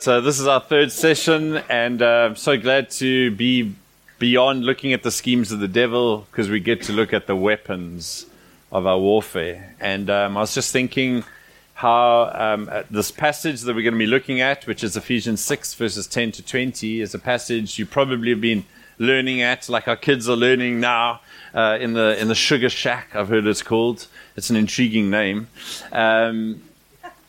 So, this is our third session, and uh, I'm so glad to be beyond looking at the schemes of the devil because we get to look at the weapons of our warfare. And um, I was just thinking how um, uh, this passage that we're going to be looking at, which is Ephesians 6, verses 10 to 20, is a passage you probably have been learning at, like our kids are learning now uh, in, the, in the Sugar Shack, I've heard it's called. It's an intriguing name. Um,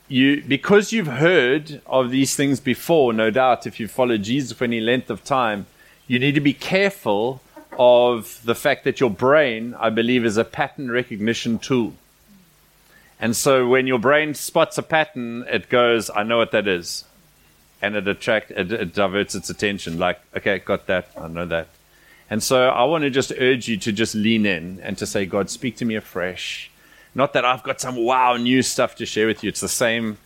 you because you've heard of these things before, no doubt, if you've followed Jesus for any length of time, you need to be careful of the fact that your brain, I believe, is a pattern recognition tool. And so when your brain spots a pattern, it goes, I know what that is. And it attract it, it diverts its attention. Like, okay, got that, I know that. And so I want to just urge you to just lean in and to say, God, speak to me afresh not that I've got some wow new stuff to share with you. It's the same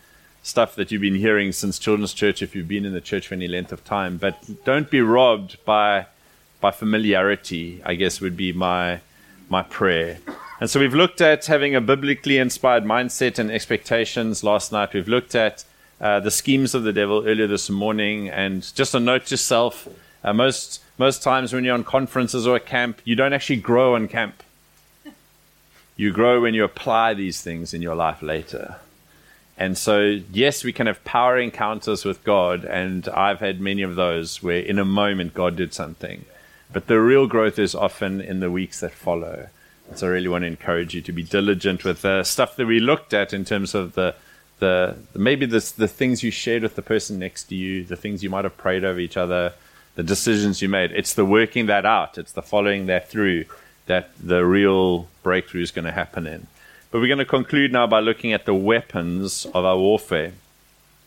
stuff that you've been hearing since Children's Church if you've been in the church for any length of time. But don't be robbed by by familiarity, I guess would be my my prayer. And so we've looked at having a biblically inspired mindset and expectations last night. We've looked at uh, the schemes of the devil earlier this morning. And just a note to self, uh, most, most times when you're on conferences or a camp, you don't actually grow on camp. You grow when you apply these things in your life later. And so, yes, we can have power encounters with God, and I've had many of those where in a moment God did something. But the real growth is often in the weeks that follow. So I really want to encourage you to be diligent with the stuff that we looked at in terms of the, the, maybe the, the things you shared with the person next to you, the things you might have prayed over each other, the decisions you made. It's the working that out. It's the following that through that the real breakthrough is going to happen in. But we're going to conclude now by looking at the weapons of our warfare.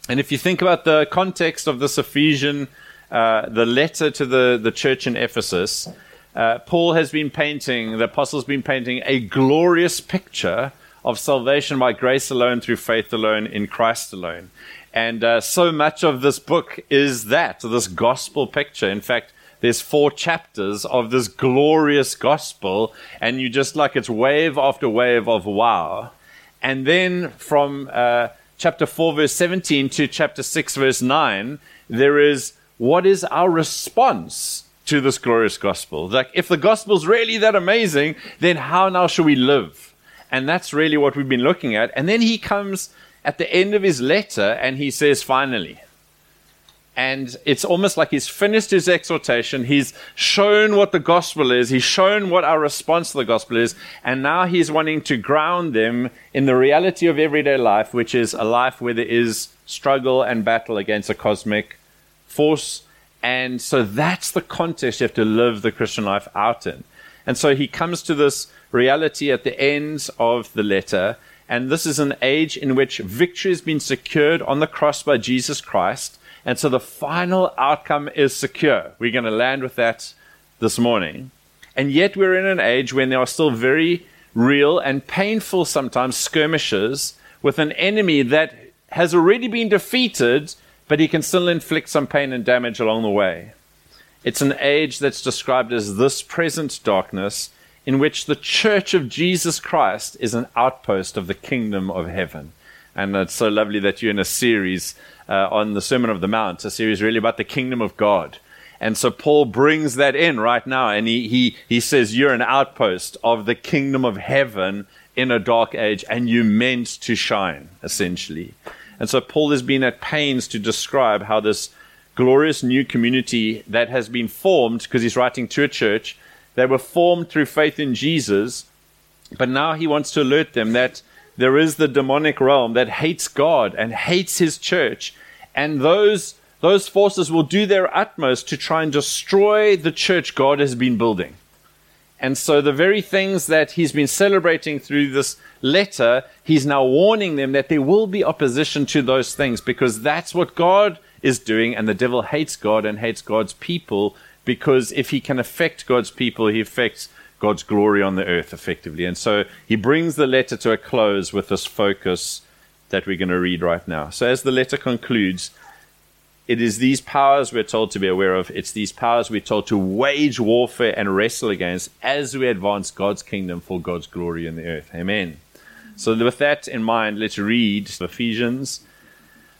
And if you think about the context of this Ephesian, uh, the letter to the, the church in Ephesus, uh, Paul has been painting, the apostle's been painting a glorious picture of salvation by grace alone, through faith alone, in Christ alone. And uh, so much of this book is that, this gospel picture. In fact, there's four chapters of this glorious gospel, and you just like it's wave after wave of wow. And then from uh, chapter 4, verse 17 to chapter 6, verse 9, there is what is our response to this glorious gospel? Like, if the gospel's really that amazing, then how now shall we live? And that's really what we've been looking at. And then he comes at the end of his letter and he says, finally, and it's almost like he's finished his exhortation. He's shown what the gospel is. He's shown what our response to the gospel is. And now he's wanting to ground them in the reality of everyday life, which is a life where there is struggle and battle against a cosmic force. And so that's the context you have to live the Christian life out in. And so he comes to this reality at the end of the letter. And this is an age in which victory has been secured on the cross by Jesus Christ and so the final outcome is secure. We're going to land with that this morning. And yet we're in an age when there are still very real and painful sometimes skirmishes with an enemy that has already been defeated, but he can still inflict some pain and damage along the way. It's an age that's described as this present darkness in which the church of Jesus Christ is an outpost of the kingdom of heaven. And it's so lovely that you're in a series uh, on the Sermon of the Mount, a series really about the kingdom of God. And so Paul brings that in right now, and he, he, he says, You're an outpost of the kingdom of heaven in a dark age, and you meant to shine, essentially. And so Paul has been at pains to describe how this glorious new community that has been formed, because he's writing to a church, they were formed through faith in Jesus, but now he wants to alert them that there is the demonic realm that hates God and hates his church. And those, those forces will do their utmost to try and destroy the church God has been building. And so the very things that he's been celebrating through this letter, he's now warning them that there will be opposition to those things because that's what God is doing. And the devil hates God and hates God's people because if he can affect God's people, he affects God's glory on the earth effectively. And so he brings the letter to a close with this focus that we're going to read right now. So as the letter concludes, it is these powers we're told to be aware of. It's these powers we're told to wage warfare and wrestle against as we advance God's kingdom for God's glory in the earth. Amen. So with that in mind, let's read Ephesians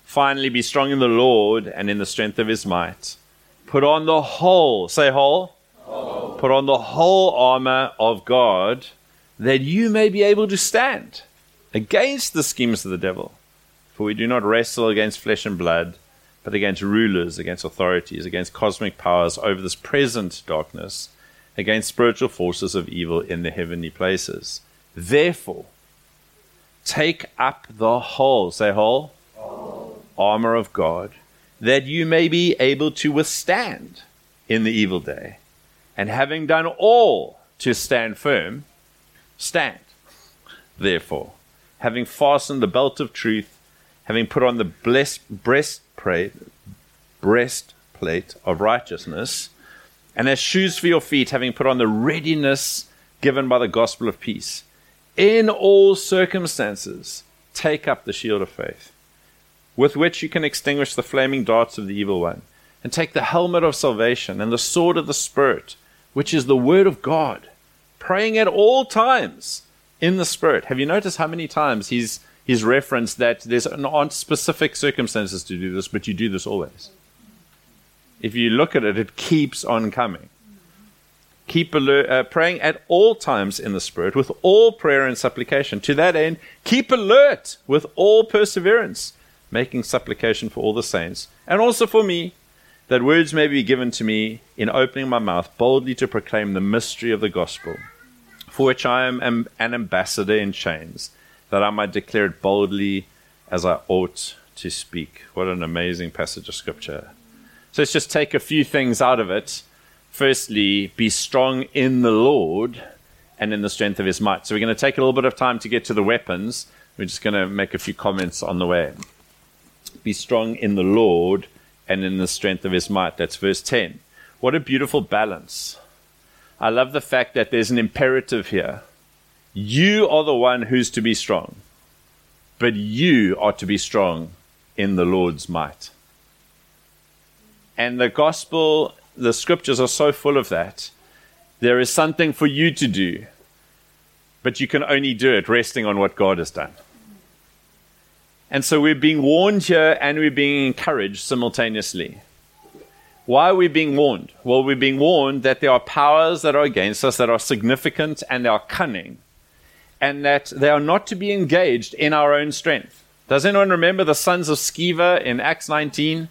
Finally, be strong in the Lord and in the strength of his might. Put on the whole, say whole. Put on the whole armor of God that you may be able to stand against the schemes of the devil. For we do not wrestle against flesh and blood, but against rulers, against authorities, against cosmic powers over this present darkness, against spiritual forces of evil in the heavenly places. Therefore, take up the whole, say whole, whole. armor of God, that you may be able to withstand in the evil day. And having done all to stand firm, stand. Therefore, having fastened the belt of truth, having put on the blessed breastplate, breastplate of righteousness, and as shoes for your feet, having put on the readiness given by the gospel of peace. In all circumstances, take up the shield of faith, with which you can extinguish the flaming darts of the evil one, and take the helmet of salvation and the sword of the Spirit, which is the word of God, praying at all times in the Spirit. Have you noticed how many times he's he's referenced that there's aren't specific circumstances to do this, but you do this always. If you look at it, it keeps on coming. Keep alert, uh, praying at all times in the Spirit with all prayer and supplication. To that end, keep alert with all perseverance, making supplication for all the saints, and also for me, that words may be given to me in opening my mouth boldly to proclaim the mystery of the gospel for which I am an ambassador in chains, that I might declare it boldly as I ought to speak. What an amazing passage of scripture. So let's just take a few things out of it. Firstly, be strong in the Lord and in the strength of his might. So we're going to take a little bit of time to get to the weapons. We're just going to make a few comments on the way. Be strong in the Lord and in the strength of his might. That's verse 10. What a beautiful balance. I love the fact that there's an imperative here. You are the one who's to be strong, but you are to be strong in the Lord's might. And the gospel, the scriptures are so full of that. There is something for you to do, but you can only do it resting on what God has done. And so we're being warned here and we're being encouraged simultaneously. Why are we being warned? Well, we're being warned that there are powers that are against us that are significant and they are cunning, and that they are not to be engaged in our own strength. Does anyone remember the sons of Sceva in Acts 19?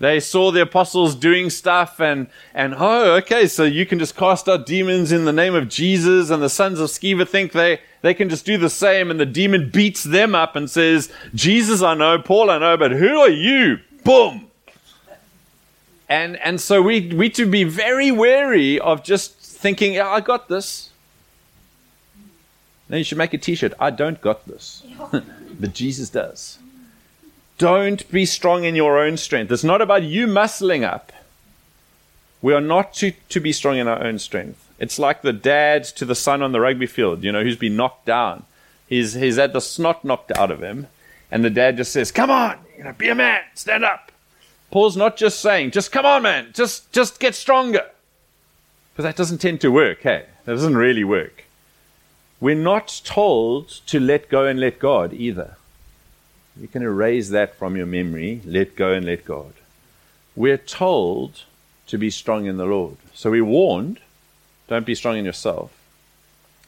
They saw the apostles doing stuff and, and, oh, okay, so you can just cast out demons in the name of Jesus. And the sons of Sceva think they, they can just do the same. And the demon beats them up and says, Jesus I know, Paul I know, but who are you? Boom! And, and so we, we to be very wary of just thinking, I got this. Then you should make a t shirt. I don't got this. but Jesus does. Don't be strong in your own strength. It's not about you muscling up. We are not to, to be strong in our own strength. It's like the dad to the son on the rugby field, you know, who's been knocked down. He's, he's had the snot knocked out of him. And the dad just says, Come on, you know, be a man, stand up. Paul's not just saying, just come on, man, just, just get stronger. Because that doesn't tend to work, hey? That doesn't really work. We're not told to let go and let God either. You can erase that from your memory. Let go and let God. We're told to be strong in the Lord. So we're warned, don't be strong in yourself.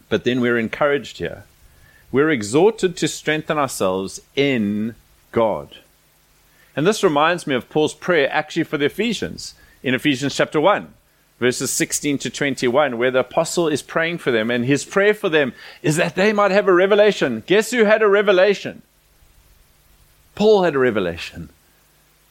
But then we're encouraged here. We're exhorted to strengthen ourselves in God. And this reminds me of Paul's prayer actually for the Ephesians in Ephesians chapter 1, verses 16 to 21, where the apostle is praying for them. And his prayer for them is that they might have a revelation. Guess who had a revelation? Paul had a revelation.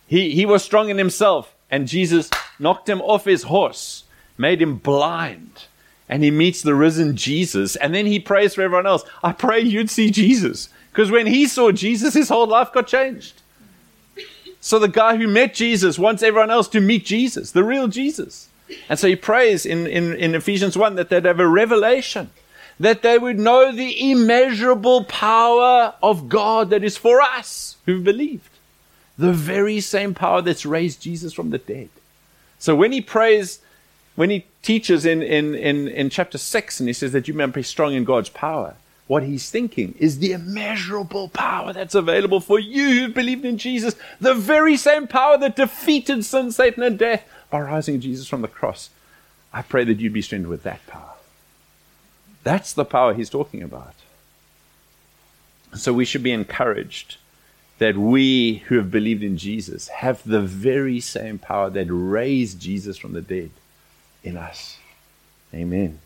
He, he was strong in himself, and Jesus knocked him off his horse, made him blind. And he meets the risen Jesus, and then he prays for everyone else. I pray you'd see Jesus. Because when he saw Jesus, his whole life got changed. So the guy who met Jesus wants everyone else to meet Jesus, the real Jesus. And so he prays in, in, in Ephesians 1 that they'd have a revelation, that they would know the immeasurable power of God that is for us who've believed. The very same power that's raised Jesus from the dead. So when he prays, when he teaches in, in, in, in chapter 6 and he says that you may be strong in God's power, what he's thinking is the immeasurable power that's available for you who've believed in Jesus, the very same power that defeated sin, Satan, and death by rising Jesus from the cross. I pray that you'd be strengthened with that power. That's the power he's talking about. So we should be encouraged that we who have believed in Jesus have the very same power that raised Jesus from the dead in us. Amen.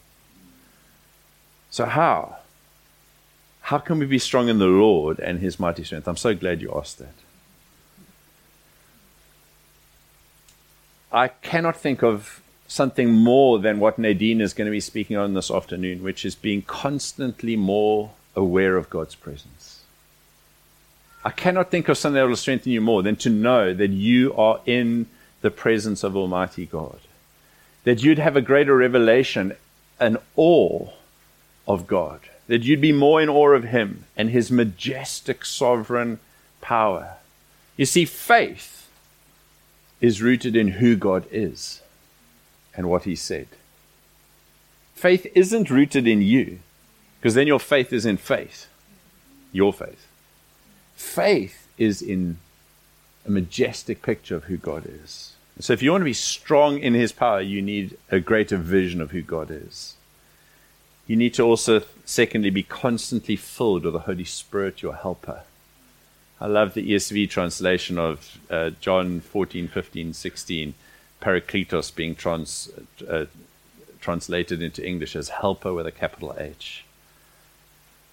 So, how? How can we be strong in the Lord and his mighty strength? I'm so glad you asked that. I cannot think of something more than what Nadine is going to be speaking on this afternoon, which is being constantly more aware of God's presence. I cannot think of something that will strengthen you more than to know that you are in the presence of Almighty God. That you'd have a greater revelation, an awe of God. That you'd be more in awe of Him and His majestic sovereign power. You see, faith is rooted in who God is and what He said. Faith isn't rooted in you, because then your faith is in faith. Your faith. Faith is in a majestic picture of who God is. So if you want to be strong in His power, you need a greater vision of who God is. You need to also, secondly, be constantly filled with the Holy Spirit, your helper. I love the ESV translation of uh, John 14, 15, 16, Parakletos being trans, uh, translated into English as helper with a capital H.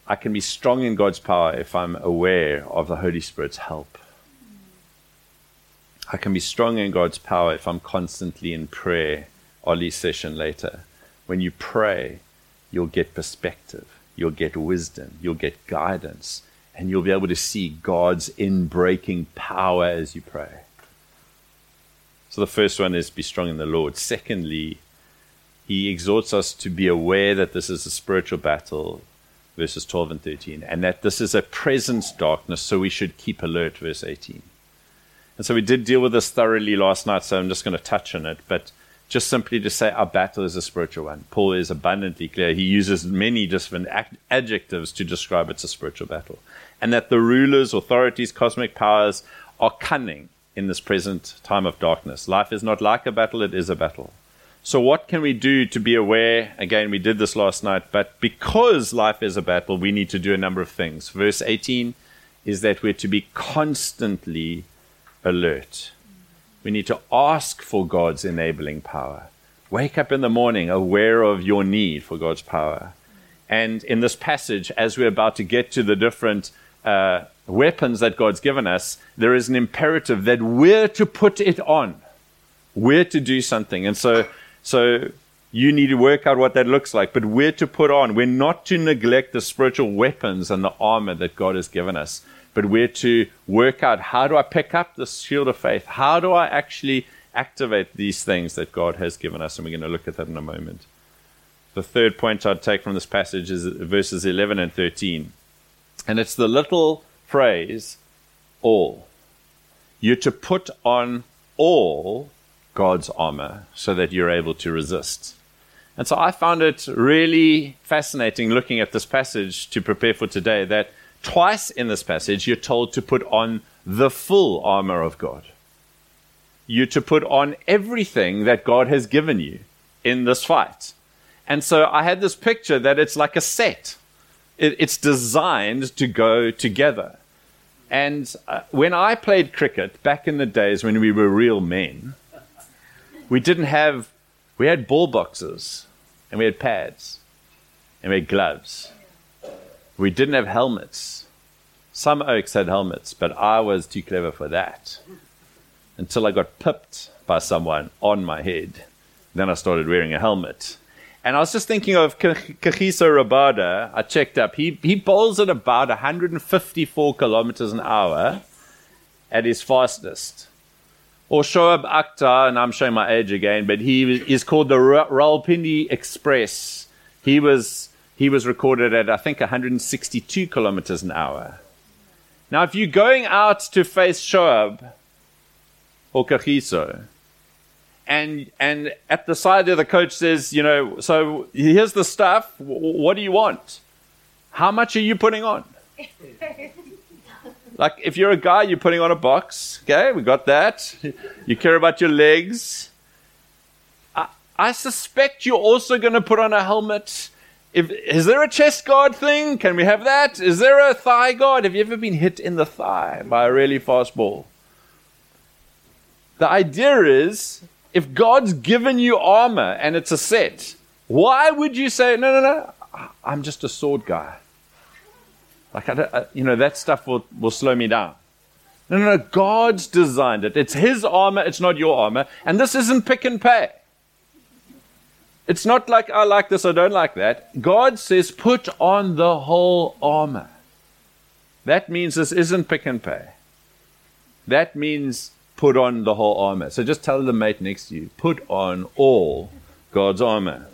I can be strong in God's power if I'm aware of the Holy Spirit's help. I can be strong in God's power if I'm constantly in prayer. Ollie's session later. When you pray, you'll get perspective, you'll get wisdom, you'll get guidance, and you'll be able to see God's inbreaking power as you pray. So the first one is be strong in the Lord. Secondly, he exhorts us to be aware that this is a spiritual battle, verses 12 and 13, and that this is a present darkness, so we should keep alert, verse 18. And so we did deal with this thoroughly last night, so I'm just going to touch on it. But just simply to say our battle is a spiritual one. Paul is abundantly clear. He uses many different adjectives to describe it's a spiritual battle. And that the rulers, authorities, cosmic powers are cunning in this present time of darkness. Life is not like a battle, it is a battle. So, what can we do to be aware? Again, we did this last night, but because life is a battle, we need to do a number of things. Verse 18 is that we're to be constantly alert. We need to ask for God's enabling power. Wake up in the morning aware of your need for God's power. And in this passage, as we're about to get to the different uh, weapons that God's given us, there is an imperative that we're to put it on. We're to do something. And so, so you need to work out what that looks like, but we're to put on. We're not to neglect the spiritual weapons and the armor that God has given us but we're to work out how do I pick up the shield of faith? How do I actually activate these things that God has given us? And we're going to look at that in a moment. The third point I'd take from this passage is verses 11 and 13. And it's the little phrase, all. You're to put on all God's armor so that you're able to resist. And so I found it really fascinating looking at this passage to prepare for today that Twice in this passage, you're told to put on the full armor of God. You're to put on everything that God has given you in this fight. And so I had this picture that it's like a set, it, it's designed to go together. And uh, when I played cricket back in the days when we were real men, we didn't have, we had ball boxes and we had pads and we had gloves we didn't have helmets. Some okes had helmets, but I was too clever for that. Until I got pipped by someone on my head. Then I started wearing a helmet. And I was just thinking of Kagiso Rabada. I checked up. He, he bowls at about 154 kilometers an hour at his fastest. Or Shoaib Akhtar, and I'm showing my age again, but he is called the Rawalpindi Express. He was he was recorded at, I think, 162 kilometers an hour. Now, if you're going out to face Shoaib or Kagiso, and and at the side there the coach says, you know, so here's the stuff. What do you want? How much are you putting on? like, if you're a guy, you're putting on a box. Okay, we got that. You care about your legs. I, I suspect you're also going to put on a helmet. If, is there a chest guard thing? Can we have that? Is there a thigh guard? Have you ever been hit in the thigh by a really fast ball? The idea is if God's given you armor and it's a set, why would you say, no, no, no, I'm just a sword guy? Like, I I, you know, that stuff will, will slow me down. No, no, no. God's designed it. It's His armor, it's not your armor. And this isn't pick and pay. It's not like I like this I don't like that. God says, put on the whole armor. That means this isn't pick and pay. That means put on the whole armor. So just tell the mate next to you, put on all God's armor.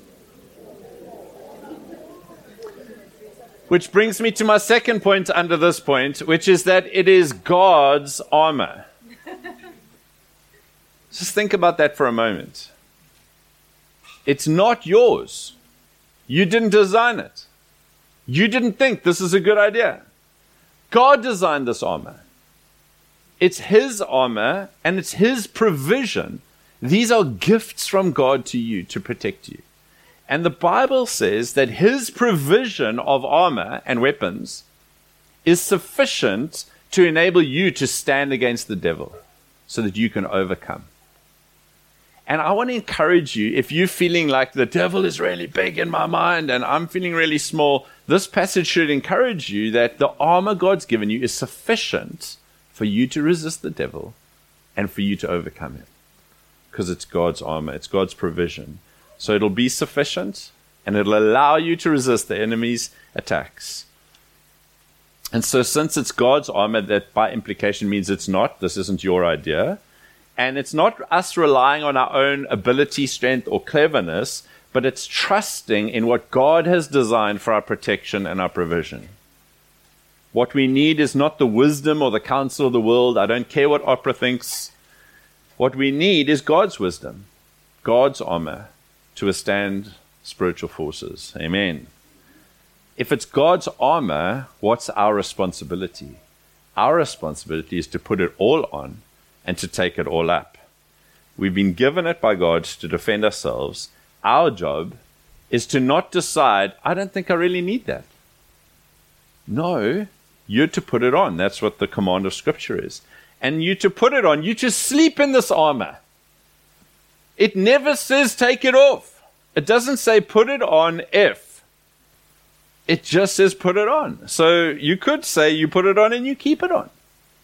Which brings me to my second point under this point, which is that it is God's armor. Just think about that for a moment. It's not yours. You didn't design it. You didn't think this is a good idea. God designed this armor. It's His armor and it's His provision. These are gifts from God to you to protect you. And the Bible says that his provision of armor and weapons is sufficient to enable you to stand against the devil so that you can overcome. And I want to encourage you if you're feeling like the devil is really big in my mind and I'm feeling really small, this passage should encourage you that the armor God's given you is sufficient for you to resist the devil and for you to overcome him. Because it's God's armor, it's God's provision. So it'll be sufficient and it'll allow you to resist the enemy's attacks. And so, since it's God's armor, that by implication means it's not, this isn't your idea. And it's not us relying on our own ability, strength, or cleverness, but it's trusting in what God has designed for our protection and our provision. What we need is not the wisdom or the counsel of the world. I don't care what Oprah thinks. What we need is God's wisdom, God's armor, to withstand spiritual forces. Amen. If it's God's armor, what's our responsibility? Our responsibility is to put it all on and to take it all up. We've been given it by God to defend ourselves. Our job is to not decide, I don't think I really need that. No, you're to put it on. That's what the command of Scripture is. And you to put it on, you to sleep in this armor. It never says take it off. It doesn't say put it on if. It just says put it on. So you could say you put it on and you keep it on.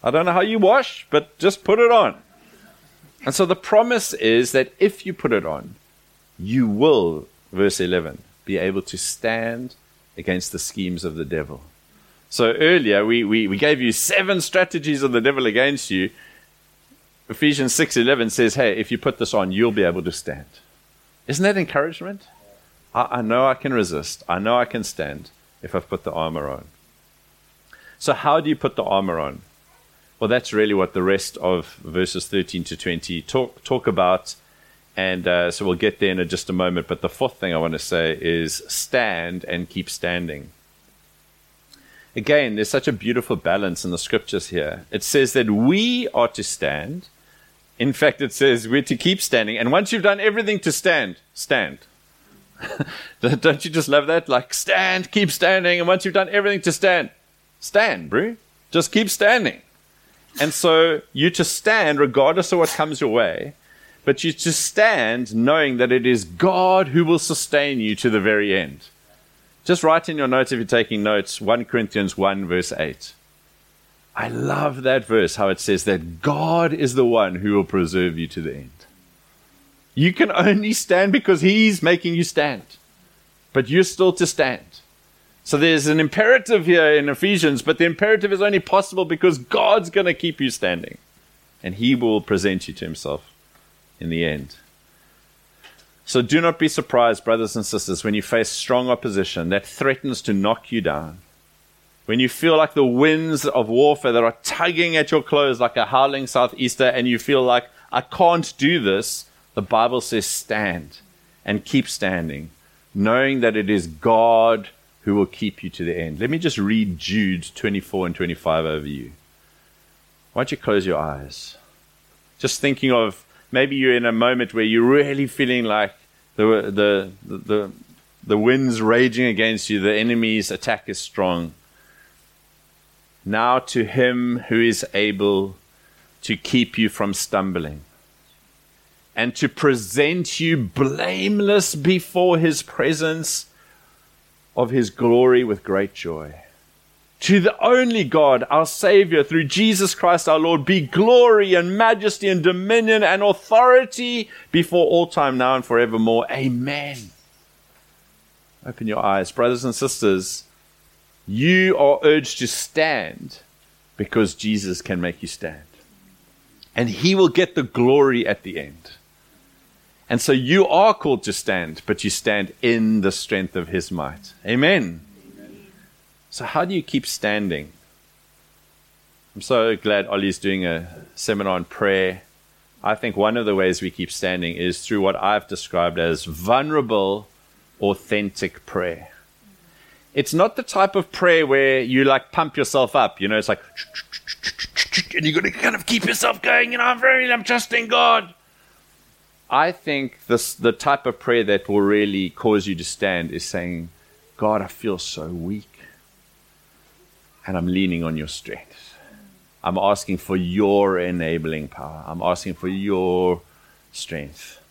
I don't know how you wash, but just put it on. And so the promise is that if you put it on, you will, verse 11, be able to stand against the schemes of the devil. So earlier we, we, we gave you seven strategies of the devil against you. Ephesians 6:11 says, "Hey, if you put this on, you'll be able to stand." Isn't that encouragement? I, I know I can resist. I know I can stand if I've put the armor on. So how do you put the armor on? Well, that's really what the rest of verses 13 to 20 talk talk about, and uh, so we'll get there in just a moment. But the fourth thing I want to say is stand and keep standing. Again, there's such a beautiful balance in the scriptures here. It says that we are to stand, in fact, it says we're to keep standing. And once you've done everything to stand, stand. Don't you just love that? Like, stand, keep standing. And once you've done everything to stand, stand, bro. Just keep standing. And so you to stand regardless of what comes your way, but you to stand knowing that it is God who will sustain you to the very end. Just write in your notes if you're taking notes 1 Corinthians 1, verse 8. I love that verse, how it says that God is the one who will preserve you to the end. You can only stand because He's making you stand, but you're still to stand. So there's an imperative here in Ephesians, but the imperative is only possible because God's going to keep you standing, and He will present you to Himself in the end. So do not be surprised, brothers and sisters, when you face strong opposition that threatens to knock you down when you feel like the winds of warfare that are tugging at your clothes like a howling southeaster, and you feel like, I can't do this, the Bible says, stand and keep standing, knowing that it is God who will keep you to the end. Let me just read Jude 24 and 25 over you. Why don't you close your eyes? Just thinking of maybe you're in a moment where you're really feeling like the, the, the, the, the wind's raging against you, the enemy's attack is strong. Now to him who is able to keep you from stumbling and to present you blameless before his presence of his glory with great joy. To the only God, our Savior, through Jesus Christ our Lord, be glory and majesty and dominion and authority before all time, now and forevermore. Amen. Open your eyes, brothers and sisters. You are urged to stand because Jesus can make you stand. And he will get the glory at the end. And so you are called to stand, but you stand in the strength of his might. Amen. So, how do you keep standing? I'm so glad Ollie's doing a seminar on prayer. I think one of the ways we keep standing is through what I've described as vulnerable, authentic prayer. It's not the type of prayer where you like pump yourself up. You know, it's like, and you're going to kind of keep yourself going. You know, I'm very, I'm trusting God. I think this, the type of prayer that will really cause you to stand is saying, God, I feel so weak. And I'm leaning on your strength. I'm asking for your enabling power. I'm asking for your strength.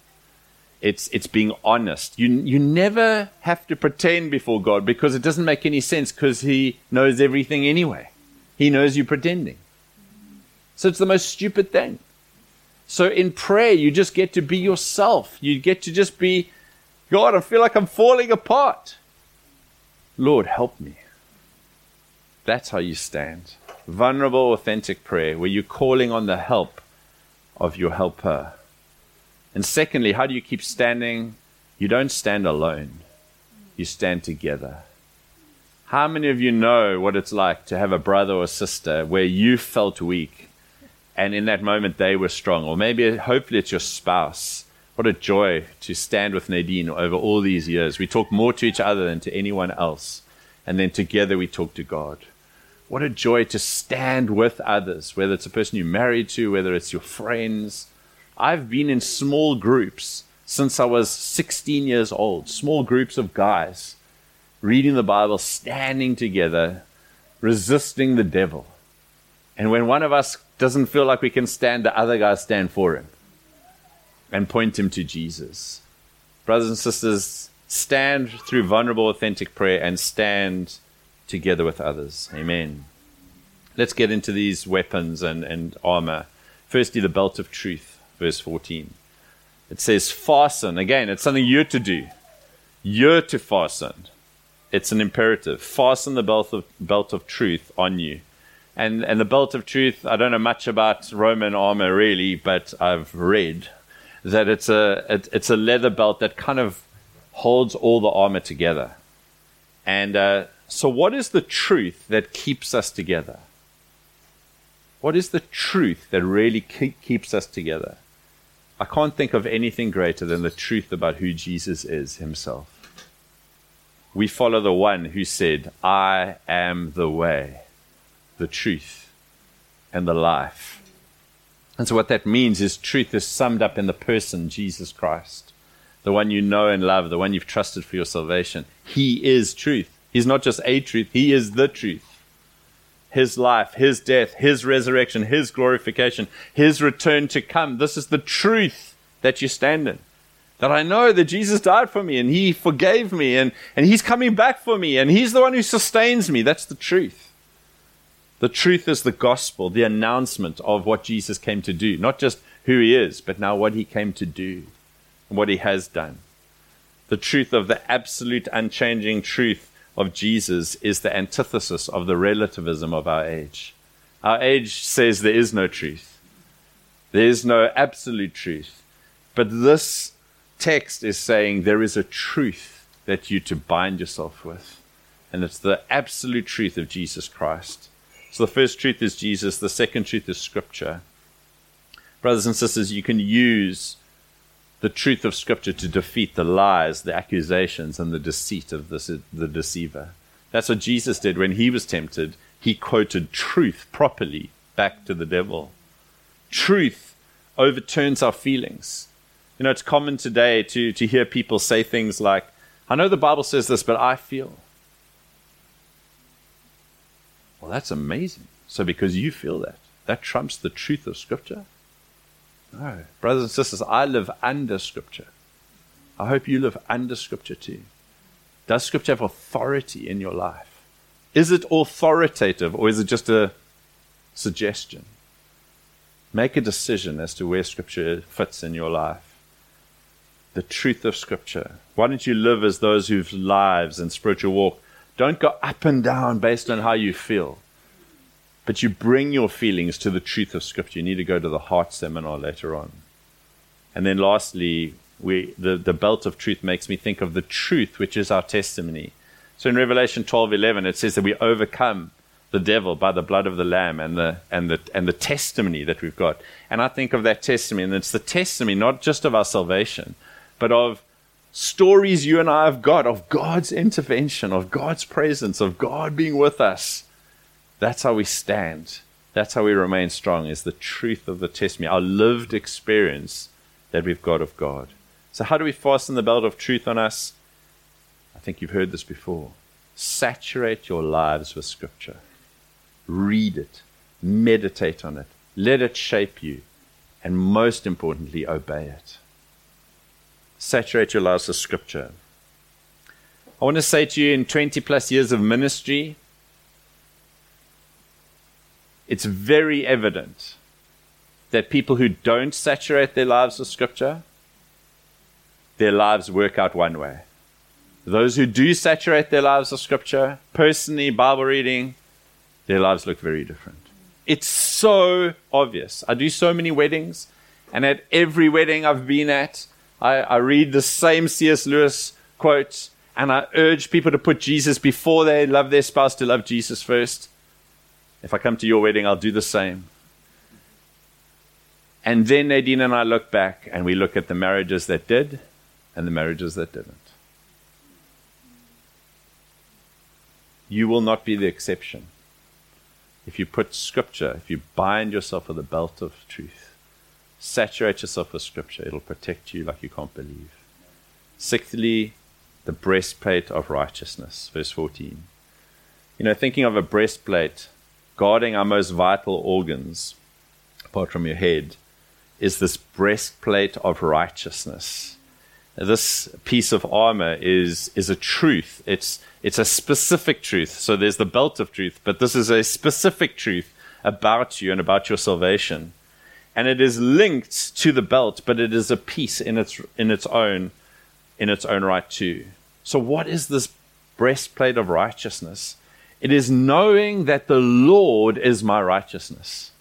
It's, it's being honest. You, you never have to pretend before God because it doesn't make any sense because He knows everything anyway. He knows you're pretending. So it's the most stupid thing. So in prayer, you just get to be yourself. You get to just be, God, I feel like I'm falling apart. Lord, help me. That's how you stand. Vulnerable, authentic prayer, where you're calling on the help of your helper. And secondly, how do you keep standing? You don't stand alone, you stand together. How many of you know what it's like to have a brother or sister where you felt weak and in that moment they were strong. Or maybe, hopefully, it's your spouse. What a joy to stand with Nadine over all these years. We talk more to each other than to anyone else. And then together we talk to God. What a joy to stand with others, whether it's a person you're married to, whether it's your friends. I've been in small groups since I was 16 years old, small groups of guys reading the Bible, standing together, resisting the devil. And when one of us doesn't feel like we can stand, the other guys stand for him and point him to Jesus. Brothers and sisters, stand through vulnerable, authentic prayer and stand together with others. Amen. Let's get into these weapons and, and armor. Firstly, the belt of truth, verse 14. It says, fasten. Again, it's something you're to do. You're to fasten. It's an imperative. Fasten the belt of, belt of truth on you and and the belt of truth. I don't know much about Roman armor really, but I've read that it's a it, it's a leather belt that kind of holds all the armor together. And uh, so, what is the truth that keeps us together? What is the truth that really ke- keeps us together? I can't think of anything greater than the truth about who Jesus is himself. We follow the one who said, I am the way the truth, and the life. And so, what that means is truth is summed up in the person, Jesus Christ, the one you know and love, the one you've trusted for your salvation. He is truth. He's not just a truth, He is the truth. His life, His death, His resurrection, His glorification, His return to come. This is the truth that you stand in. That I know that Jesus died for me and He forgave me and, and He's coming back for me and He's the one who sustains me. That's the truth. The truth is the gospel, the announcement of what Jesus came to do, not just who he is, but now what he came to do and what he has done. The truth of the absolute unchanging truth of Jesus is the antithesis of the relativism of our age. Our age says there is no truth. There is no absolute truth. But this text is saying there is a truth that you to bind yourself with. And it's the absolute truth of Jesus Christ. So the first truth is Jesus, the second truth is Scripture. Brothers and sisters, you can use the truth of Scripture to defeat the lies, the accusations, and the deceit of the, the deceiver. That's what Jesus did when he was tempted. He quoted truth properly back to the devil. Truth overturns our feelings. You know, it's common today to, to hear people say things like, I know the Bible says this, but I feel. Well, that's amazing. So, because you feel that, that trumps the truth of Scripture? No. Brothers and sisters, I live under Scripture. I hope you live under Scripture too. Does Scripture have authority in your life? Is it authoritative or is it just a suggestion? Make a decision as to where Scripture fits in your life. The truth of Scripture. Why don't you live as those whose lives and spiritual walk don't go up and down based on how you feel? But you bring your feelings to the truth of Scripture. You need to go to the heart seminar later on. And then lastly, we, the, the belt of truth makes me think of the truth, which is our testimony. So in Revelation 12 11, it says that we overcome the devil by the blood of the Lamb and the, and, the, and the testimony that we've got. And I think of that testimony, and it's the testimony not just of our salvation, but of stories you and I have got of God's intervention, of God's presence, of God being with us that's how we stand. That's how we remain strong, is the truth of the testimony, our lived experience that we've got of God. So, how do we fasten the belt of truth on us? I think you've heard this before. Saturate your lives with Scripture. Read it, meditate on it, let it shape you, and most importantly, obey it. Saturate your lives with Scripture. I want to say to you in 20 plus years of ministry, it's very evident that people who don't saturate their lives with Scripture, their lives work out one way. Those who do saturate their lives with Scripture, personally, Bible reading, their lives look very different. It's so obvious. I do so many weddings, and at every wedding I've been at, I, I read the same C.S. Lewis quote, and I urge people to put Jesus before they love their spouse to love Jesus first. If I come to your wedding, I'll do the same. And then Nadine and I look back and we look at the marriages that did and the marriages that didn't. You will not be the exception. If you put scripture, if you bind yourself with a belt of truth, saturate yourself with scripture, it'll protect you like you can't believe. Sixthly, the breastplate of righteousness, verse 14. You know, thinking of a breastplate, guarding our most vital organs, apart from your head, is this breastplate of righteousness. This piece of armor is, is a truth. It's, it's a specific truth. So there's the belt of truth, but this is a specific truth about you and about your salvation. And it is linked to the belt, but it is a piece in its, in its own, in its own right too. So what is this breastplate of righteousness? It is knowing that the Lord is my righteousness.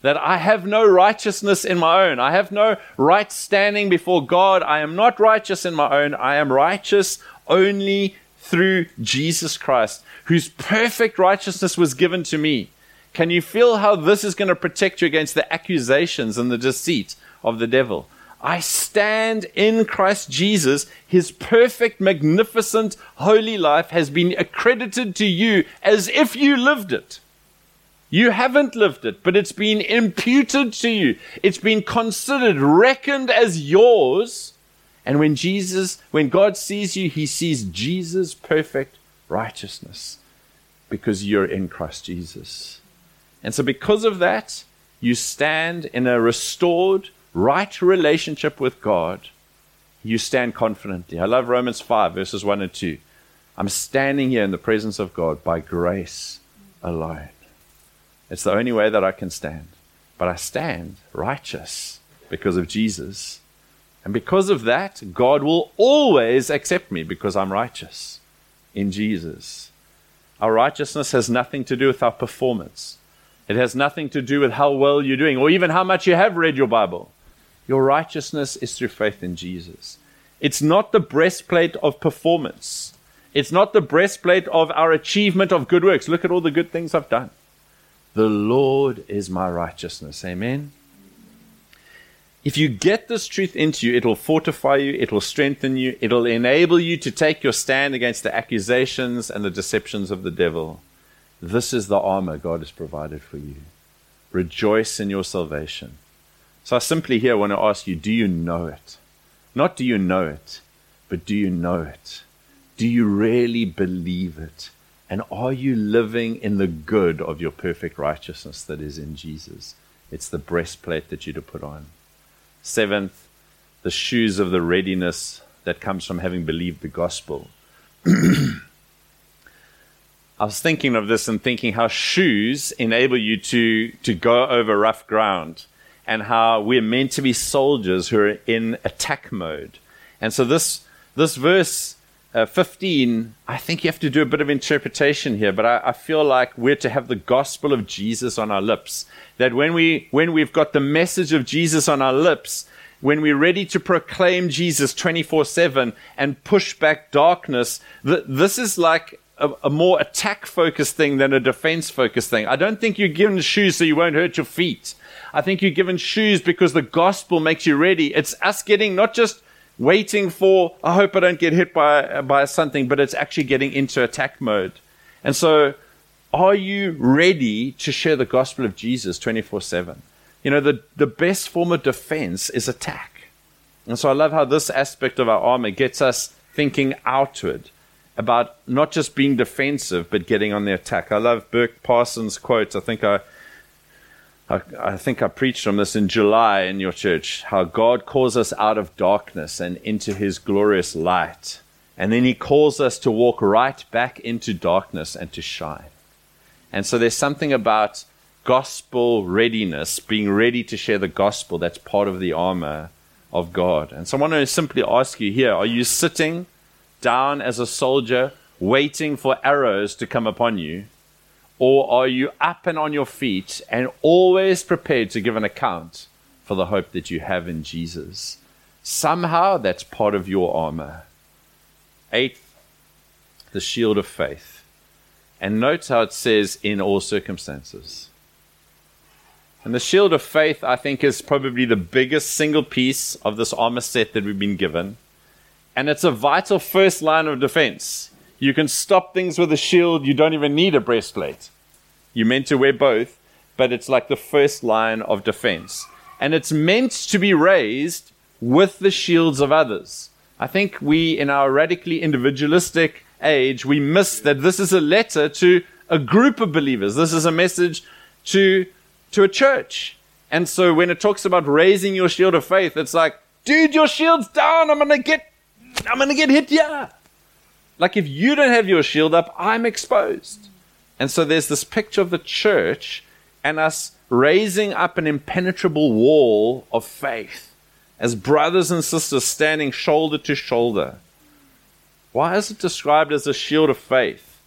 That I have no righteousness in my own. I have no right standing before God. I am not righteous in my own. I am righteous only through Jesus Christ, whose perfect righteousness was given to me. Can you feel how this is going to protect you against the accusations and the deceit of the devil? I stand in Christ Jesus. His perfect, magnificent, holy life has been accredited to you as if you lived it. You haven't lived it, but it's been imputed to you. It's been considered, reckoned as yours. And when Jesus, when God sees you, he sees Jesus' perfect righteousness because you're in Christ Jesus. And so, because of that, you stand in a restored, right relationship with God, you stand confidently. I love Romans 5, verses 1 and 2. I'm standing here in the presence of God by grace alone. It's the only way that I can stand. But I stand righteous because of Jesus. And because of that, God will always accept me because I'm righteous in Jesus. Our righteousness has nothing to do with our performance. It has nothing to do with how well you're doing or even how much you have read your Bible. Your righteousness is through faith in Jesus. It's not the breastplate of performance. It's not the breastplate of our achievement of good works. Look at all the good things I've done. The Lord is my righteousness. Amen. if you get this truth into you, it'll fortify you, it'll strengthen you, it'll enable you to take your stand against the accusations and the deceptions of the devil. This is the armor God has provided for you. Rejoice in your salvation. So I simply here want to ask you do you know it? Not do you know it, but do you know it? Do you really believe it? And are you living in the good of your perfect righteousness that is in Jesus? It's the breastplate that you're to put on. Seventh, the shoes of the readiness that comes from having believed the gospel. I was thinking of this and thinking how shoes enable you to, to go over rough ground and how we're meant to be soldiers who are in attack mode. And so this, this verse uh, 15, I think you have to do a bit of interpretation here, but I, I, feel like we're to have the gospel of Jesus on our lips. That when we, when we've got the message of Jesus on our lips, when we're ready to proclaim Jesus 24 7 and push back darkness, th- this is like a, a more attack focused thing than a defense focused thing. I don't think you're given shoes so you won't hurt your feet. I think you're given shoes because the gospel makes you ready. It's us getting not just waiting for, I hope I don't get hit by, by something, but it's actually getting into attack mode. And so, are you ready to share the gospel of Jesus 24 7? You know, the, the best form of defense is attack. And so I love how this aspect of our armor gets us thinking outward about not just being defensive, but getting on the attack. I love Burk Parsons' quotes. I think I I, think I preached on this in July in your church how God calls us out of darkness and into his glorious light. And then he calls us to walk right back into darkness and to shine. And so there's something about gospel readiness, being ready to share the gospel, that's part of the armor of God. And so I want to simply ask you here are you sitting down as a soldier, waiting for arrows to come upon you? Or are you up and on your feet and always prepared to give an account for the hope that you have in Jesus? Somehow that's part of your armor. Eighth, the shield of faith. And note how it says, in all circumstances. And the shield of faith, I think, is probably the biggest single piece of this armor set that we've been given. And it's a vital first line of defense. You can stop things with a shield. You don't even need a breastplate. You're meant to wear both, but it's like the first line of defense. And it's meant to be raised with the shields of others. I think we, in our radically individualistic age, we miss that this is a letter to a group of believers. This is a message to, to a church. And so when it talks about raising your shield of faith, it's like, dude, your shield's down. I'm going to get, I'm to get hit. Yeah. Like if you don't have your shield up, I'm exposed. And so there's this picture of the church and us raising up an impenetrable wall of faith as brothers and sisters standing shoulder to shoulder. Why is it described as a shield of faith?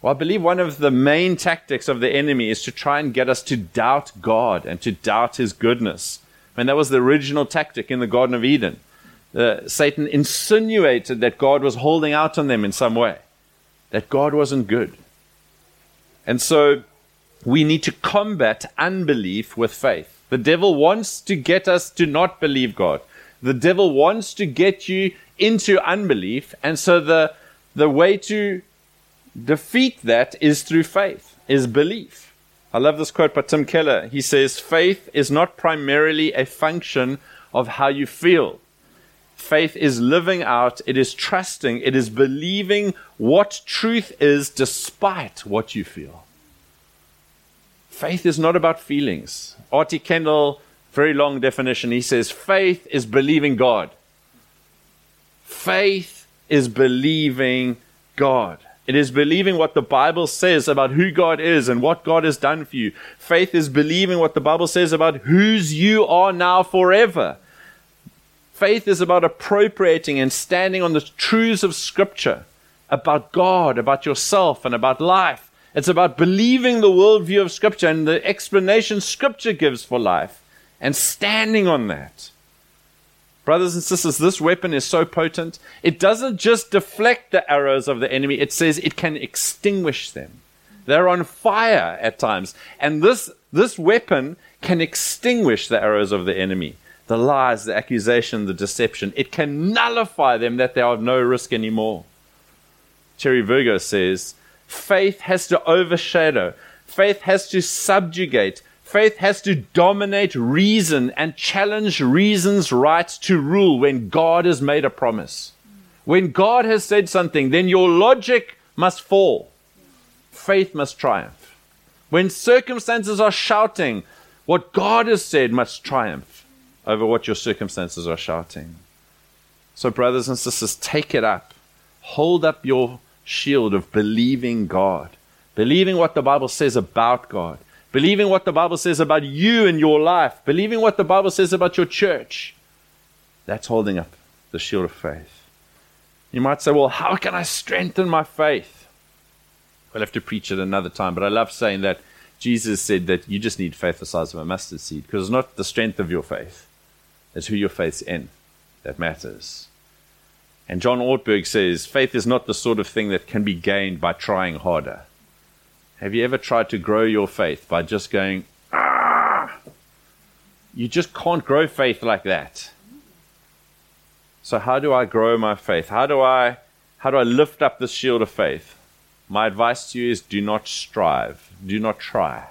Well, I believe one of the main tactics of the enemy is to try and get us to doubt God and to doubt his goodness. I mean, that was the original tactic in the Garden of Eden uh, Satan insinuated that God was holding out on them in some way, that God wasn't good. And so we need to combat unbelief with faith. The devil wants to get us to not believe God. The devil wants to get you into unbelief. And so the, the way to defeat that is through faith, is belief. I love this quote by Tim Keller. He says, Faith is not primarily a function of how you feel. Faith is living out, it is trusting, it is believing what truth is despite what you feel. Faith is not about feelings. R.T. Kendall, very long definition, he says faith is believing God. Faith is believing God. It is believing what the Bible says about who God is and what God has done for you. Faith is believing what the Bible says about whose you are now forever. Faith is about appropriating and standing on the truths of Scripture about God, about yourself, and about life. It's about believing the worldview of Scripture and the explanation Scripture gives for life and standing on that. Brothers and sisters, this weapon is so potent. It doesn't just deflect the arrows of the enemy, it says it can extinguish them. They're on fire at times. And this, this weapon can extinguish the arrows of the enemy. The lies, the accusation, the deception. It can nullify them that they are no risk anymore. Terry Virgo says, faith has to overshadow, faith has to subjugate, faith has to dominate reason and challenge reason's right to rule when God has made a promise. When God has said something, then your logic must fall. Faith must triumph. When circumstances are shouting, what God has said must triumph over what your circumstances are shouting. So, brothers and sisters, take it up. Hold up your shield of believing God, believing what the Bible says about God, believing what the Bible says about you and your life, believing what the Bible says about your church. That's holding up the shield of faith. You might say, well, how can I strengthen my faith? We'll have to preach it another time, but I love saying that Jesus said that you just need faith the size of a mustard seed because it's not the strength of your faith, it's who your faith's in that matters. And John Ortberg says faith is not the sort of thing that can be gained by trying harder. Have you ever tried to grow your faith by just going, ah? You just can't grow faith like that. So how do I grow my faith? How do I how do I lift up this shield of faith? My advice to you is do not strive, do not try,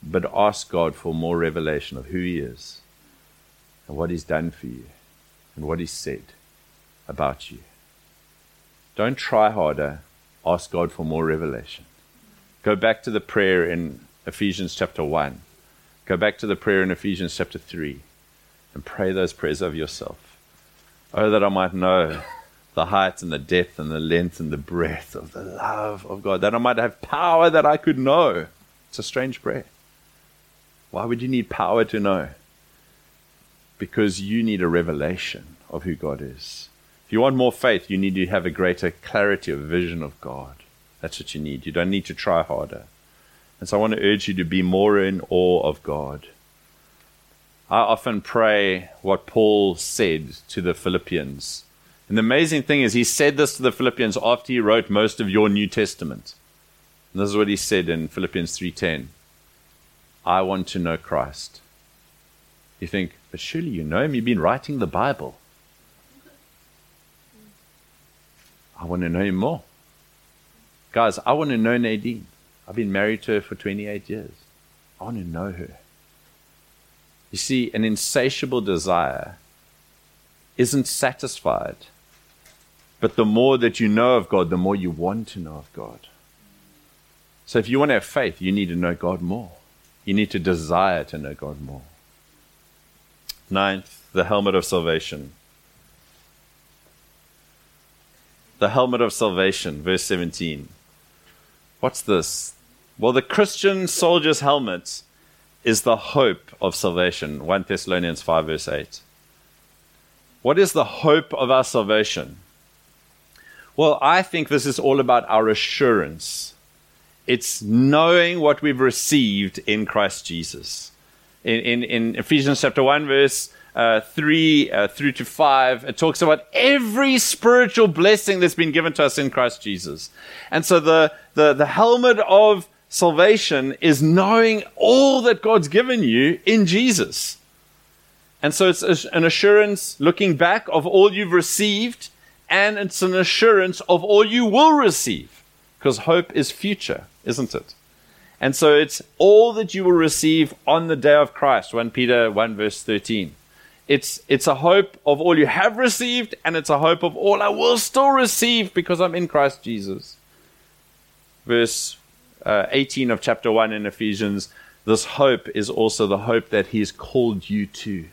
but ask God for more revelation of who He is and what He's done for you and what He said about you. Don't try harder, ask God for more revelation. Go back to the prayer in Ephesians chapter 1. Go back to the prayer in Ephesians chapter 3 and pray those prayers of yourself. Oh, that I might know the height and the depth and the length and the breadth of the love of God, that I might have power that I could know. It's a strange prayer. Why would you need power to know? Because you need a revelation of who God is. If you want more faith, you need to have a greater clarity of vision of God. That's what you need. You don't need to try harder. And so I want to urge you to be more in awe of God. I often pray what Paul said to the Philippians and the amazing thing is, he said this to the Philippians after he wrote most of your New Testament. And this is what he said in Philippians 3:10. I want to know Christ. You think, but surely you know him. You've been writing the Bible. I want to know him more. Guys, I want to know Nadine. I've been married to her for 28 years. I want to know her. You see, an insatiable desire isn't satisfied but the more that you know of God, the more you want to know of God. So if you want to have faith, you need to know God more. You need to desire to know God more. Ninth, the helmet of salvation. The helmet of salvation, verse 17. What's this? Well, the Christian soldier's helmet is the hope of salvation. 1 Thessalonians 5, verse 8. What is the hope of our salvation? Well, I think this is all about our assurance. It's knowing what we've received in Christ Jesus. In, in, in Ephesians chapter 1, verse uh, 3 uh, through to 5, it talks about every spiritual blessing that's been given to us in Christ Jesus. And so the, the, the helmet of salvation is knowing all that God's given you in Jesus. And so it's an assurance looking back of all you've received and it's an assurance of all you will receive because hope is future, isn't it? And so it's all that you will receive on the day of Christ, 1 Peter 1 verse 13. It's, it's a hope of all you have received, and it's a hope of all I will still receive because I'm in Christ Jesus. Verse uh, 18 of chapter 1 in Ephesians this hope is also the hope that He's called you to.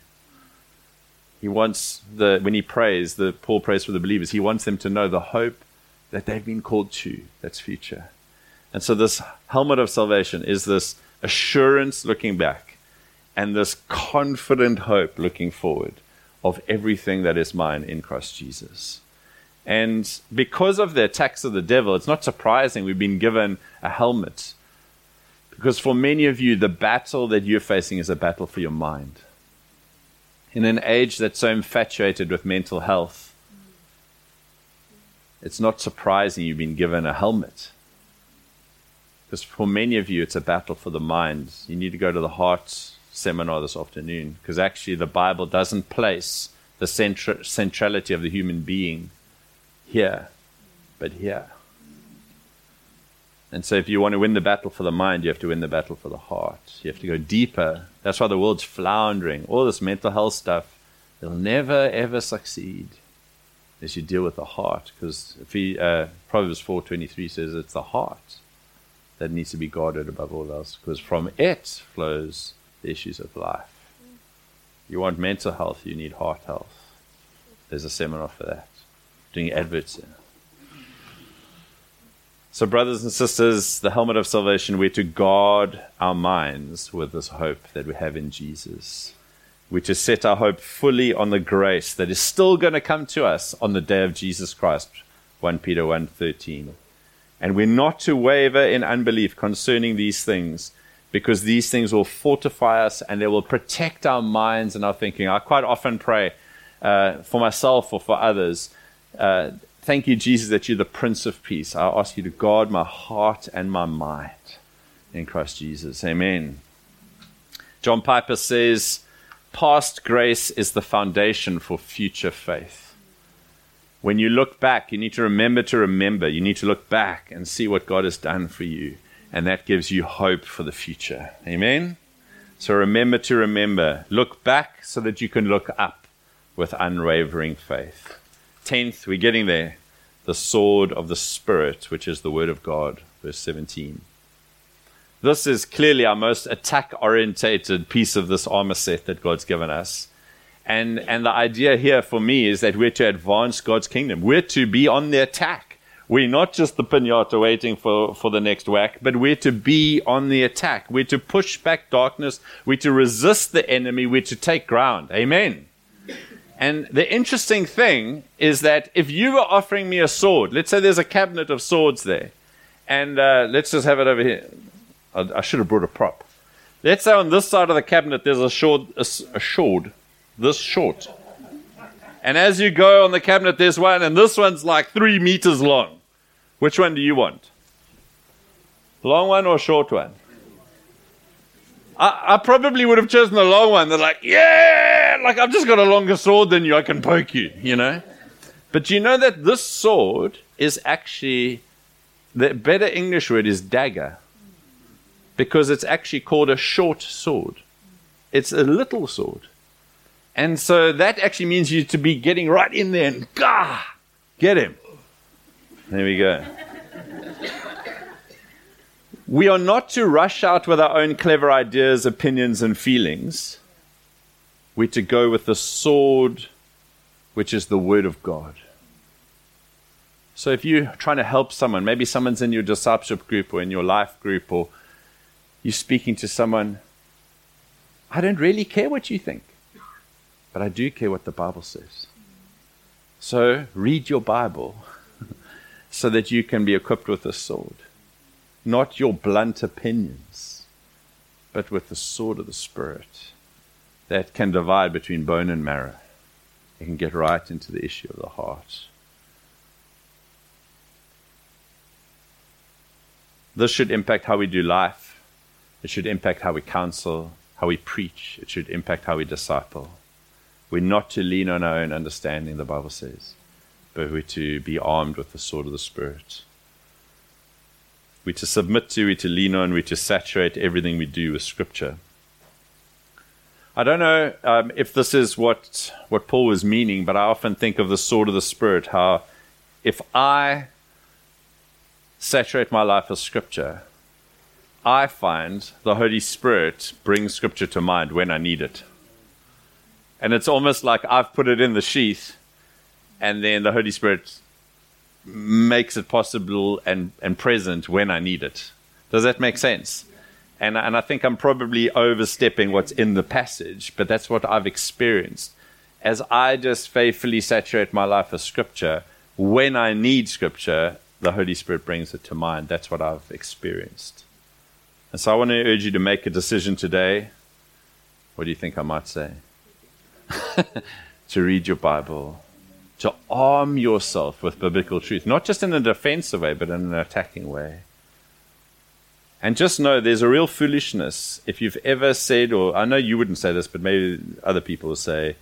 He wants the when he prays, the Paul prays for the believers, he wants them to know the hope that they've been called to. That's future. And so this helmet of salvation is this assurance looking back and this confident hope looking forward of everything that is mine in Christ Jesus. And because of the attacks of the devil, it's not surprising we've been given a helmet. Because for many of you, the battle that you're facing is a battle for your mind in an age that's so infatuated with mental health, it's not surprising you've been given a helmet. Because for many of you, it's a battle for the mind. You need to go to the heart seminar this afternoon because actually the Bible doesn't place the centra- centrality of the human being here, but here. And so, if you want to win the battle for the mind, you have to win the battle for the heart. You have to go deeper. That's why the world's floundering. All this mental health stuff, they'll never ever succeed as you deal with the heart. Because uh, Proverbs four twenty three says it's the heart that needs to be guarded above all else, because from it flows the issues of life. You want mental health, you need heart health. There's a seminar for that. Doing adverts here. So, brothers and sisters, the helmet of salvation, we're to guard our minds with this hope that we have in Jesus. We're to set our hope fully on the grace that is still going to come to us on the day of Jesus Christ. 1 Peter 1:13. And we're not to waver in unbelief concerning these things, because these things will fortify us and they will protect our minds and our thinking. I quite often pray uh, for myself or for others. Uh, thank you, Jesus, that you're the Prince of Peace. I ask you to guard my heart and my mind in Christ Jesus. Amen. John Piper says, Past grace is the foundation for future faith. When you look back, you need to remember to remember. You need to look back and see what God has done for you and that gives you hope for the future. Amen? So remember to remember. Look back so that you can look up with unwavering faith. Tenth, we're getting there. The sword of the Spirit, which is the Word of God, verse 17. This is clearly our most attack orientated piece of this armor set that God's given us. And, and the idea here for me is that we're to advance God's kingdom. We're to be on the attack. We're not just the pinata waiting for, for the next whack, but we're to be on the attack. We're to push back darkness. We're to resist the enemy. We're to take ground. Amen. And the interesting thing is that if you were offering me a sword, let's say there's a cabinet of swords there, and uh, let's just have it over here. I, I, should have brought a prop. Let's say on this side of the cabinet there's a sword, a, a sword, this short. And as you go on the cabinet, there's one, and this one's like three meters long. Which one do you want? Long one or short one? I, I probably would have chosen the long one. They're like, yeah, like I've just got a longer sword than you. I can poke you, you know? But you know that this sword is actually, the better English word is dagger. Because it's actually called a short sword. It's a little sword. And so that actually means you to be getting right in there and gah, get him. There we go. we are not to rush out with our own clever ideas, opinions, and feelings. We're to go with the sword, which is the Word of God. So if you're trying to help someone, maybe someone's in your discipleship group or in your life group, or you're speaking to someone, I don't really care what you think, but I do care what the Bible says. So read your Bible so that you can be equipped with a sword. Not your blunt opinions, but with the sword of the Spirit that can divide between bone and marrow. It can get right into the issue of the heart. This should impact how we do life. It should impact how we counsel, how we preach. It should impact how we disciple. We're not to lean on our own understanding, the Bible says but we're to be armed with the sword of the Spirit. We're to submit to, we're to lean on, we're to saturate everything we do with Scripture. I don't know um, if this is what, what Paul was meaning, but I often think of the sword of the Spirit, how if I saturate my life with Scripture, I find the Holy Spirit brings Scripture to mind when I need it. And it's almost like I've put it in the sheath and then the Holy Spirit makes it possible and, and present when I need it. Does that make sense? And, and I think I'm probably overstepping what's in the passage, but that's what I've experienced. As I just faithfully saturate my life with Scripture, when I need Scripture, the Holy Spirit brings it to mind. That's what I've experienced. And so I want to urge you to make a decision today. What do you think I might say? to read your Bible to arm yourself with biblical truth, not just in a defensive way, but in an attacking way. And just know there's a real foolishness if you've ever said, or I know you wouldn't say this, but maybe other people will say,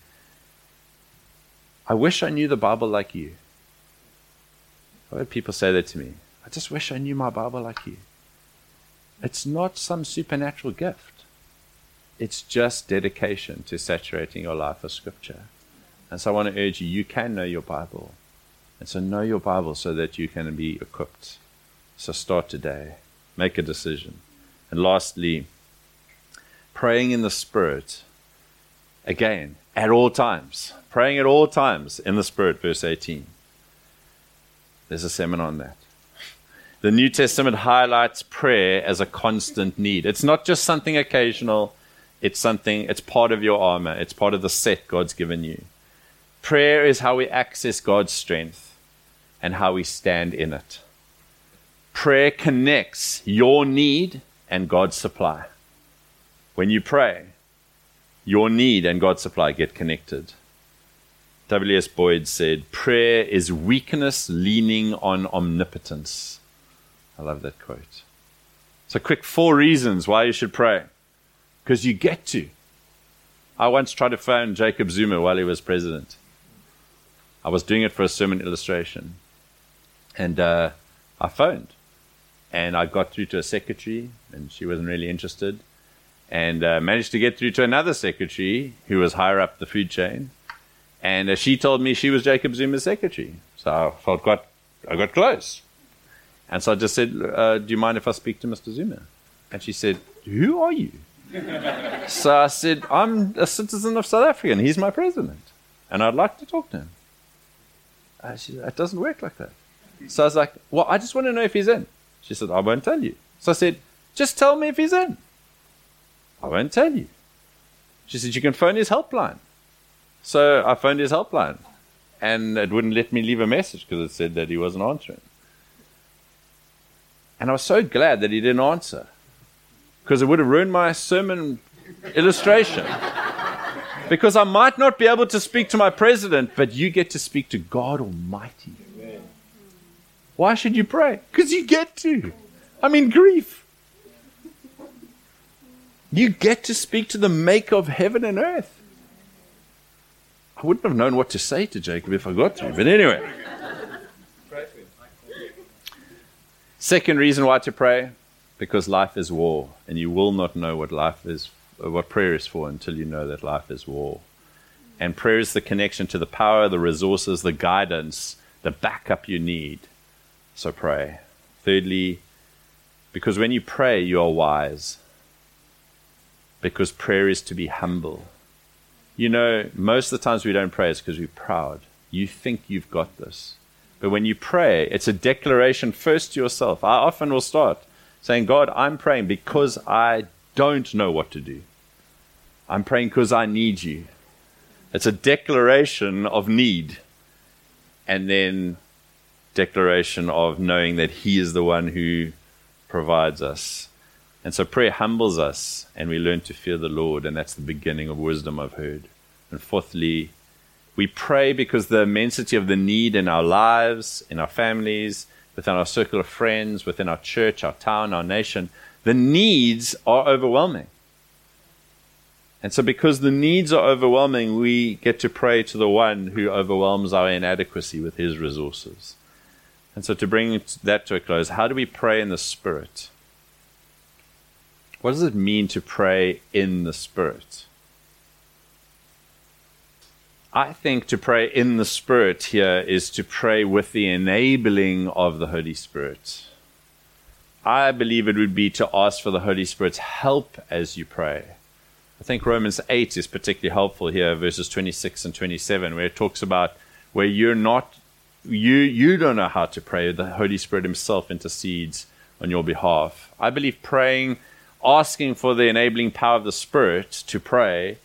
I wish I knew the Bible like you. I've heard people say that to me. I just wish I knew my Bible like you. It's not some supernatural gift. It's just dedication to saturating your life with Scripture. And so I want to urge you, you can know your Bible. And so know your Bible so that you can be equipped. So start today. Make a decision. And lastly, praying in the Spirit. Again, at all times. Praying at all times in the Spirit, verse 18. There's a seminar on that. The New Testament highlights prayer as a constant need. It's not just something occasional, it's something, it's part of your armor, it's part of the set God's given you. Prayer is how we access God's strength and how we stand in it. Prayer connects your need and God's supply. When you pray, your need and God's supply get connected. W.S. Bowd said, Prayer is weakness leaning on omnipotence. I love that quote. So, quick four reasons why you should pray. Because you get to. I once tried to phone Jacob Zuma while he was president. I was doing it for a sermon illustration. And uh, I phoned. And I got through to a secretary, and she wasn't really interested. And uh, managed to get through to another secretary who was higher up the food chain. And uh, she told me she was Jacob Zuma's secretary. So I felt got, I got close. And so I just said, uh, Do you mind if I speak to Mr. Zuma? And she said, Who are you? So I said, I'm a citizen of South Africa and he's my president. And I'd like to talk to him. She said, It doesn't work like that. So I was like, Well, I just want to know if he's in. She said, I won't tell you. So I said, Just tell me if he's in. I won't tell you. She said, You can phone his helpline. So I phoned his helpline and it wouldn't let me leave a message because it said that he wasn't answering. And I was so glad that he didn't answer because it would have ruined my sermon illustration. because I might not be able to speak to my president, but you get to speak to God Almighty. Why should you pray? Because you get to. I mean, grief. You get to speak to the maker of heaven and earth. I wouldn't have known what to say to Jacob if I got to. But anyway. Second reason why to pray because life is war, and you will not know what life is, what prayer is for until you know that life is war. And prayer is the connection to the power, the resources, the guidance, the backup you need. So pray. Thirdly, because when you pray, you are wise. Because prayer is to be humble. You know, most of the times we don't pray is because we're proud. You think you've got this. But when you pray, it's a declaration first to yourself. I often will start saying, God, I'm praying because I don't know what to do. I'm praying because I need you. It's a declaration of need. And then declaration of knowing that He is the one who provides us. And so prayer humbles us and we learn to fear the Lord, and that's the beginning of wisdom, I've heard. And fourthly, we pray because the immensity of the need in our lives, in our families, within our circle of friends, within our church, our town, our nation, the needs are overwhelming. And so, because the needs are overwhelming, we get to pray to the one who overwhelms our inadequacy with his resources. And so, to bring that to a close, how do we pray in the Spirit? What does it mean to pray in the Spirit? I think to pray in the Spirit here is to pray with the enabling of the Holy Spirit. I believe it would be to ask for the Holy Spirit's help as you pray. I think Romans 8 is particularly helpful here, verses 26 and 27, where it talks about where you're not, you, you don't know how to pray. The Holy Spirit Himself intercedes on your behalf. I believe praying, asking for the enabling power of the Spirit to pray,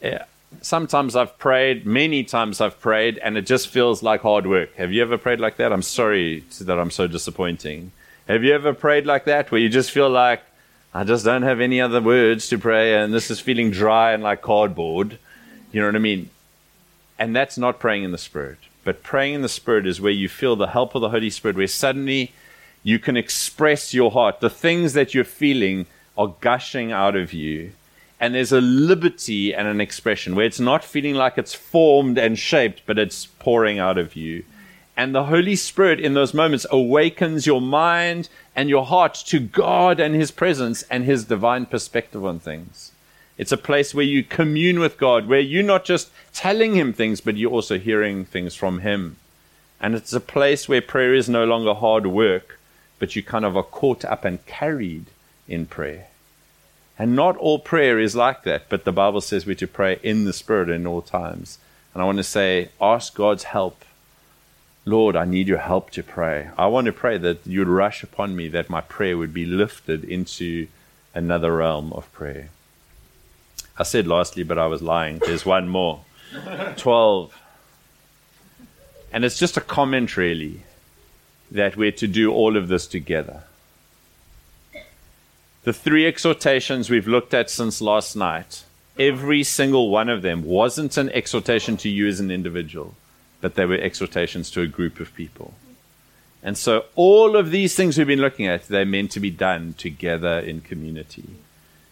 eh, sometimes I've prayed, many times I've prayed, and it just feels like hard work. Have you ever prayed like that? I'm sorry that I'm so disappointing. Have you ever prayed like that where you just feel like, I just don't have any other words to pray, and this is feeling dry and like cardboard? You know what I mean? And that's not praying in the Spirit. But praying in the Spirit is where you feel the help of the Holy Spirit, where suddenly You can express your heart. The things that you're feeling are gushing out of you. And there's a liberty and an expression where it's not feeling like it's formed and shaped, but it's pouring out of you. And the Holy Spirit in those moments awakens your mind and your heart to God and His presence and His divine perspective on things. It's a place where you commune with God, where you're not just telling Him things, but you're also hearing things from Him. And it's a place where prayer is no longer hard work, but you kind of are caught up and carried in prayer. And not all prayer is like that, but the Bible says we're to pray in the Spirit in all times. And I want to say, ask God's help. Lord, I need your help to pray. I want to pray that you would rush upon me, that my prayer would be lifted into another realm of prayer. I said lastly, but I was lying. There's one more. 12. And it's just a comment, really, that we're to do all of this together. The three exhortations we've looked at since last night, every single one of them wasn't an exhortation to you as an individual, but they were exhortations to a group of people. And so all of these things we've been looking at, they're meant to be done together in community.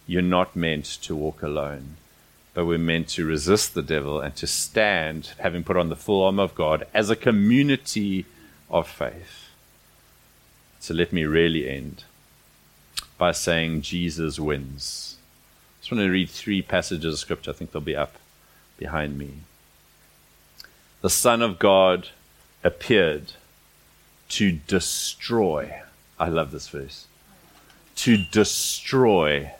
You're not meant to walk alone, but we're meant to resist the devil and to stand, having put on the full armor of God, as a community of faith. So let me really end by saying Jesus wins. I just want to read three passages of scripture. I think they'll be up behind me. The Son of God appeared to destroy. I love this verse. To destroy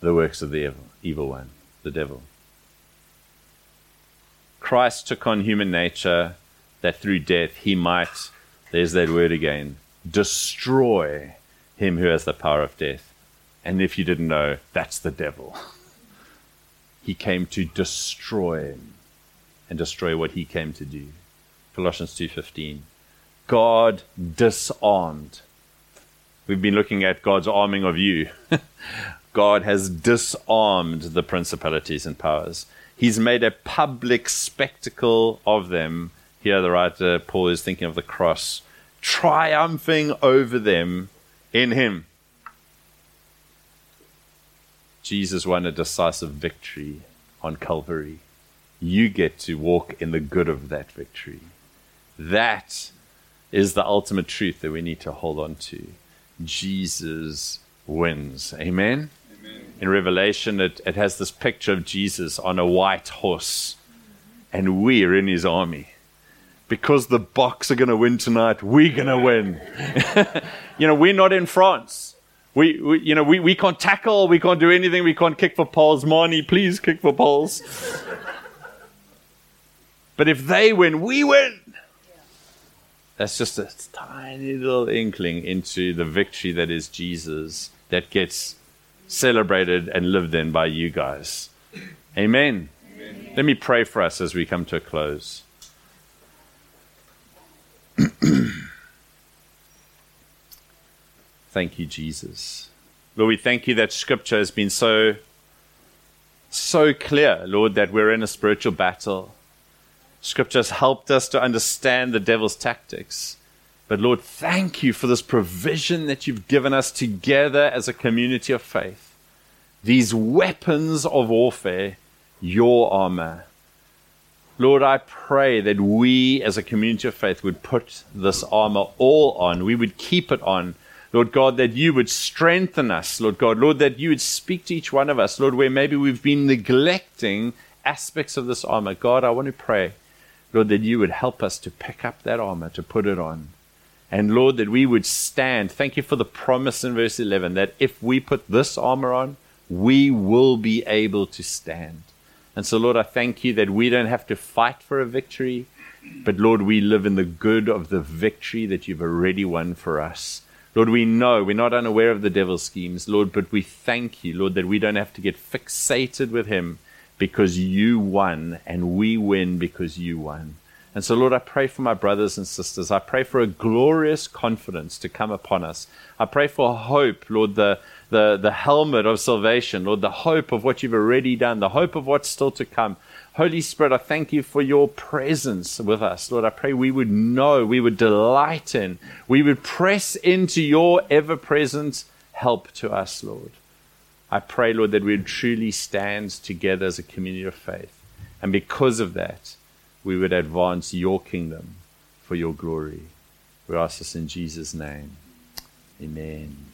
the works of the evil, evil one, the devil. Christ took on human nature that through death he might, there's that word again, destroy him who has the power of death. And if you didn't know, that's the devil. He came to destroy him and destroy what he came to do. Colossians 2:15. God disarmed. We've been looking at God's arming of you. God has disarmed the principalities and powers. He's made a public spectacle of them. Here, the writer Paul is thinking of the cross, triumphing over them in him. Jesus won a decisive victory on Calvary. You get to walk in the good of that victory. That is the ultimate truth that we need to hold on to. Jesus wins. Amen? Amen. In Revelation, it, it has this picture of Jesus on a white horse, and we're in his army because the Boks are going to win tonight, we're going to win. you know, we're not in France. We, we, you know, we, we can't tackle, we can't do anything, we can't kick for poles. Manie, please kick for poles. but if they win, we win. That's just a tiny little inkling into the victory that is Jesus that gets celebrated and lived in by you guys. Amen. Amen. Let me pray for us as we come to a close. thank you, Jesus. Lord, we thank you that Scripture has been so, so clear, Lord, that we're in a spiritual battle. Scripture has helped us to understand the devil's tactics. But Lord, thank you for this provision that you've given us together as a community of faith. These weapons of warfare, your armor. Lord, I pray that we as a community of faith would put this armor all on. We would keep it on. Lord God, that you would strengthen us, Lord God. Lord, that you would speak to each one of us, Lord, where maybe we've been neglecting aspects of this armor. God, I want to pray, Lord, that you would help us to pick up that armor, to put it on. And Lord, that we would stand. Thank you for the promise in verse 11 that if we put this armor on, we will be able to stand. And so, Lord, I thank you that we don't have to fight for a victory, but Lord, we live in the good of the victory that you've already won for us. Lord, we know we're not unaware of the devil's schemes, Lord, but we thank you, Lord, that we don't have to get fixated with him because you won and we win because you won. And so, Lord, I pray for my brothers and sisters. I pray for a glorious confidence to come upon us. I pray for hope, Lord, the, the, the helmet of salvation, Lord, the hope of what you've already done, the hope of what's still to come. Holy Spirit, I thank you for your presence with us. Lord, I pray we would know, we would delight in, we would press into your ever present help to us, Lord. I pray, Lord, that we would truly stand together as a community of faith. And because of that, we would advance your kingdom for your glory. We ask this in Jesus' name. Amen.